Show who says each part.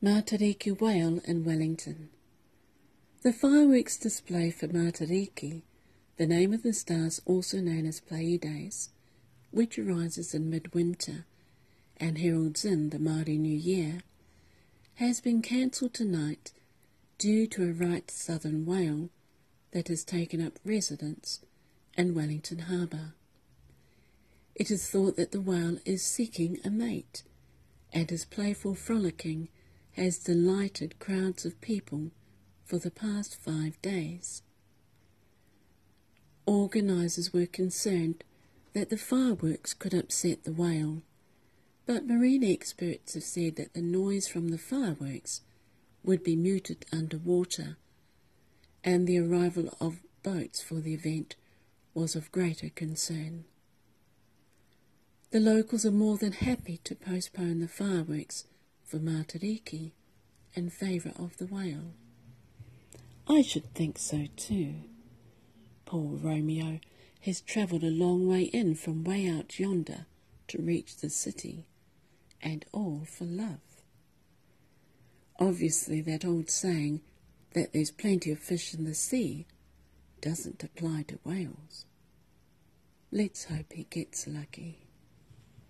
Speaker 1: Matariki Whale in Wellington. The fireworks display for Matariki, the name of the stars also known as Pleiades, which arises in midwinter and heralds in the Māori New Year, has been cancelled tonight due to a right southern whale that has taken up residence in Wellington Harbour. It is thought that the whale is seeking a mate, and his playful frolicking has delighted crowds of people for the past five days. Organisers were concerned that the fireworks could upset the whale, but marine experts have said that the noise from the fireworks would be muted underwater, and the arrival of boats for the event was of greater concern. The locals are more than happy to postpone the fireworks for Matariki in favour of the whale. I should think so too. Poor Romeo has travelled a long way in from way out yonder to reach the city, and all for love. Obviously, that old saying that there's plenty of fish in the sea doesn't apply to whales. Let's hope he gets lucky.